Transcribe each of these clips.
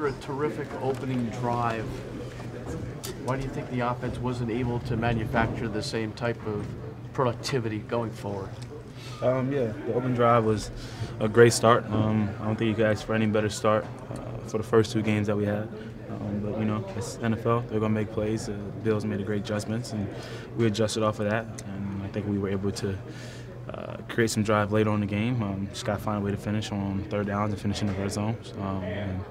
after a terrific opening drive, why do you think the offense wasn't able to manufacture the same type of productivity going forward? Um, yeah, the open drive was a great start. Um, I don't think you could ask for any better start uh, for the first two games that we had. Um, but you know, it's NFL. They're gonna make plays. Uh, the Bills made a great adjustments, and we adjusted off of that. And I think we were able to uh, create some drive later on in the game. Um, just got to find a way to finish on third downs and finish in the red zone. Um, and,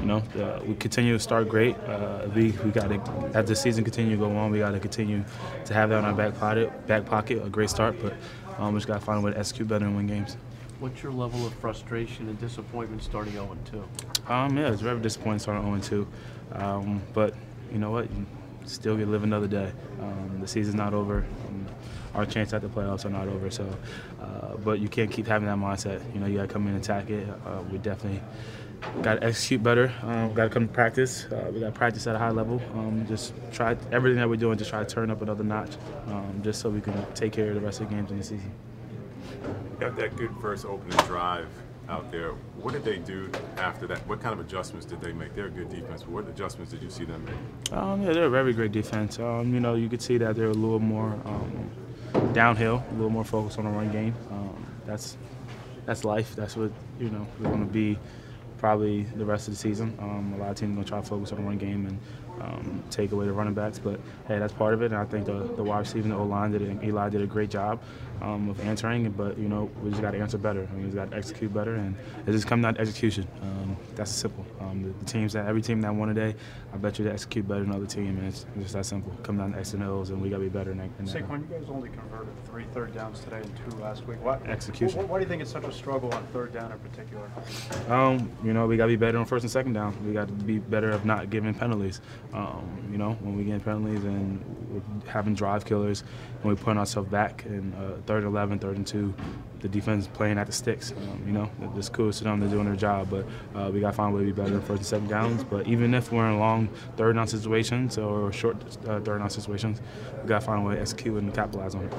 you know, uh, we continue to start great. Uh, we we got to as the season continue to go on, we got to continue to have that in our back pocket. Back pocket, a great start, but um, we just got to find a way to execute better and win games. What's your level of frustration and disappointment starting 0 2? Um, yeah, it's very disappointing starting 0 2. Um, but you know what? You still get to live another day. Um, the season's not over. Um, our chance at the playoffs are not over. So, uh, but you can't keep having that mindset. You know, you got to come in and attack it. Uh, we definitely got to execute better. Um, got to come to practice. Uh, we got to practice at a high level. Um, just try everything that we're doing. Just try to turn up another notch, um, just so we can take care of the rest of the games in the season. Got that good first opening drive out there. What did they do after that? What kind of adjustments did they make? They're a good defense. What adjustments did you see them make? Um, yeah, they're a very great defense. Um, you know, you could see that they're a little more um, downhill, a little more focused on the run game. Um, that's that's life. That's what you know we're going to be probably the rest of the season. Um, a lot of teams are going to try to focus on the run game and um, take away the running backs. But hey, that's part of it. And I think the, the wide receiver and the O line did it, Eli did a great job um, of answering. But you know, we just got to answer better. I mean, we just got to execute better, and it just comes down to execution. Um, that's simple. Um, the, the, teams that every team that won today, I bet you they execute better than other team, and it's, just that simple. Come down to X and O's, and we got to be better. In that, in Saquon, you guys only converted three third downs today and two last week. What, execution. Why do you think it's such a struggle on third down in particular? Um, you know, we got to be better on first and second down. We got to be better of not giving penalties. Um, you know, when we get penalties and we're having drive killers, and we're putting ourselves back in uh, third and 11, third and two, the defense playing at the sticks. Um, you know, it's cool to them. They're doing their job, but uh, we got to find a way to be better in first and second downs. But even if we're in long third down situations or short uh, third down situations, we got to find a way to execute and capitalize on it.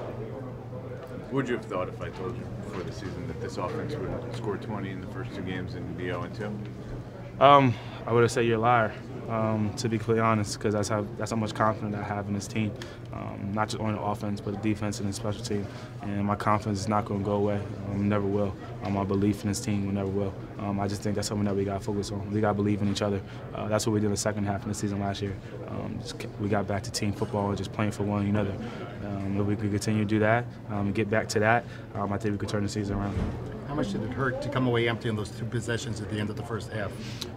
Would you have thought if I told you before the season that this offense would score 20 in the first two games and be 0 2? Um, I would have said you're a liar um, to be completely honest, because that's how that's how much confidence I have in this team, um, not just on the offense, but the defense and the special team. And my confidence is not going to go away. Um, never will. Um, my belief in this team will never will. Um, I just think that's something that we got to focus on. We got to believe in each other. Uh, that's what we did in the second half of the season last year. Um, we got back to team football and just playing for one another. if we could continue to do that, and get back to that, I think we could turn the season around. How much did it hurt to come away empty in those two possessions at the end of the first half?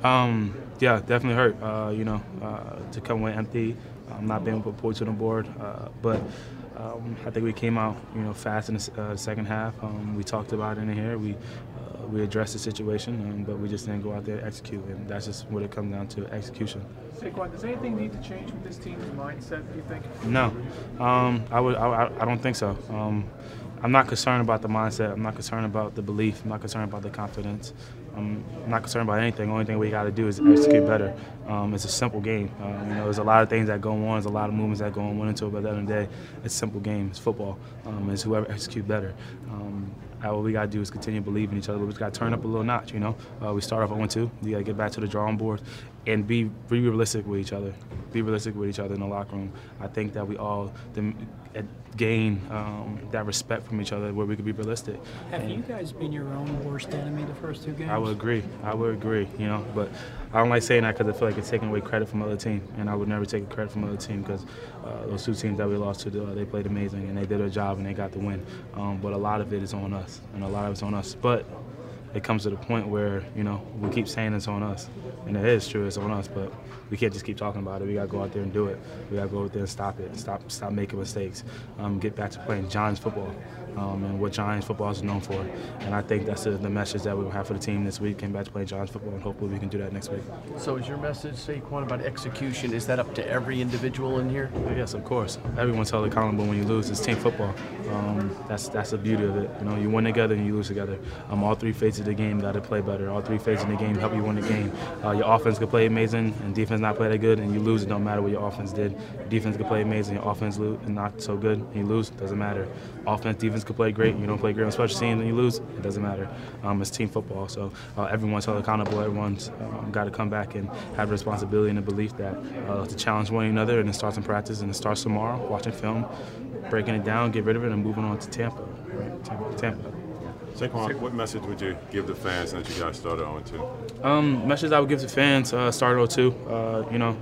Um, yeah, definitely hurt. Uh, you know, uh, to come away empty, um, not being able to put points on the board. Uh, but um, I think we came out, you know, fast in the uh, second half. Um, we talked about it in here. We uh, we addressed the situation, um, but we just didn't go out there and execute, and that's just what it comes down to: execution. Saquon, does anything need to change with this team's mindset? Do you think? No, um, I would. I, I, don't think so. I'm not concerned about the mindset. I'm not concerned about the belief. I'm not concerned about the confidence. I'm not concerned about anything. The only thing we got to do is execute better. Um, it's a simple game. Um, you know, there's a lot of things that go on. There's a lot of movements that go on. Into it, but at the end of the day, it's a simple game. It's football. Um, it's whoever execute better. Um, all we got to do is continue to believe in each other. We just got to turn up a little notch, you know. Uh, we start off 0-2. We got to get back to the drawing board and be, be realistic with each other. Be realistic with each other in the locker room. I think that we all gain um, that respect from each other where we could be realistic. Have and you guys been your own worst enemy the first two games? I would agree. I would agree, you know. But I don't like saying that because I feel like it's taking away credit from other team. And I would never take credit from other team because uh, those two teams that we lost to, uh, they played amazing and they did their job and they got the win. Um, but a lot of it is on us, and a lot of it's on us. But it comes to the point where you know we keep saying it's on us, and it is true, it's on us. But we can't just keep talking about it. We gotta go out there and do it. We gotta go out there and stop it. Stop, stop making mistakes. Um, get back to playing Giants football um, and what Giants football is known for. And I think that's the, the message that we will have for the team this week. Came back to play Giants football, and hopefully we can do that next week. So, is your message, Saquon, about execution? Is that up to every individual in here? Yes, of course. Everyone's held accountable when you lose. It's team football. Um, that's that's the beauty of it. You know, you win together and you lose together. Um, all three phases of the game got to play better. All three phases of the game help you win the game. Uh, your offense could play amazing and defense not play that good, and you lose. It don't matter what your offense did. Your defense could play amazing, your offense not so good, and you lose. Doesn't matter. Offense, defense teams could play great. You don't play great on special teams and you lose. It doesn't matter. Um, it's team football, so uh, everyone's held accountable. Everyone's um, got to come back and have responsibility and the belief that uh, to challenge one another. And it starts in practice and it starts tomorrow. Watching film, breaking it down, get rid of it, and moving on to Tampa. Right? Tampa. Tampa. Saquon, what message would you give the fans since you guys started 0-2? Um, message I would give to fans, uh, started 02. Uh, you know,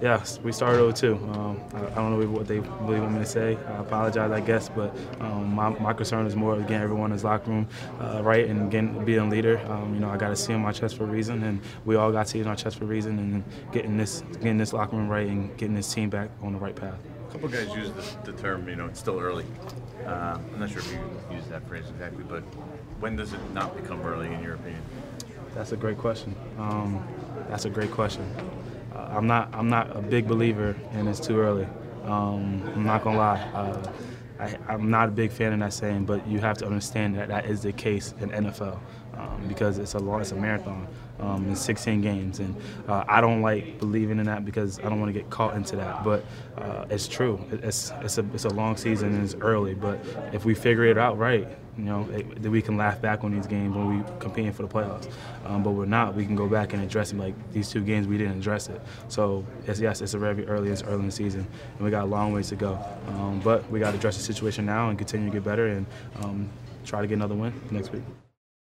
yes, we started 02. Um, I, I don't know what they really want me to say. I apologize, I guess, but um, my, my concern is more getting everyone in his locker room uh, right and getting, being a leader. Um, you know, I got to C in my chest for a reason, and we all got to C in our chest for a reason, and getting this getting this locker room right and getting this team back on the right path. A couple guys use the, the term, you know, it's still early. Uh, I'm not sure if you use that phrase exactly, but when does it not become early, in your opinion? That's a great question. Um, that's a great question. I'm not. I'm not a big believer and it's too early. Um, I'm not gonna lie. Uh, I, I'm not a big fan of that saying, but you have to understand that that is the case in NFL um, because it's a long, it's a marathon. Um, in 16 games, and uh, I don't like believing in that because I don't want to get caught into that. But uh, it's true. It's it's a it's a long season and it's early. But if we figure it out right, you know, then we can laugh back on these games when we competing for the playoffs. Um, but we're not. We can go back and address it. Like these two games, we didn't address it. So yes, yes, it's a very early. It's early in the season, and we got a long ways to go. Um, but we got to address the situation now and continue to get better and um, try to get another win next week.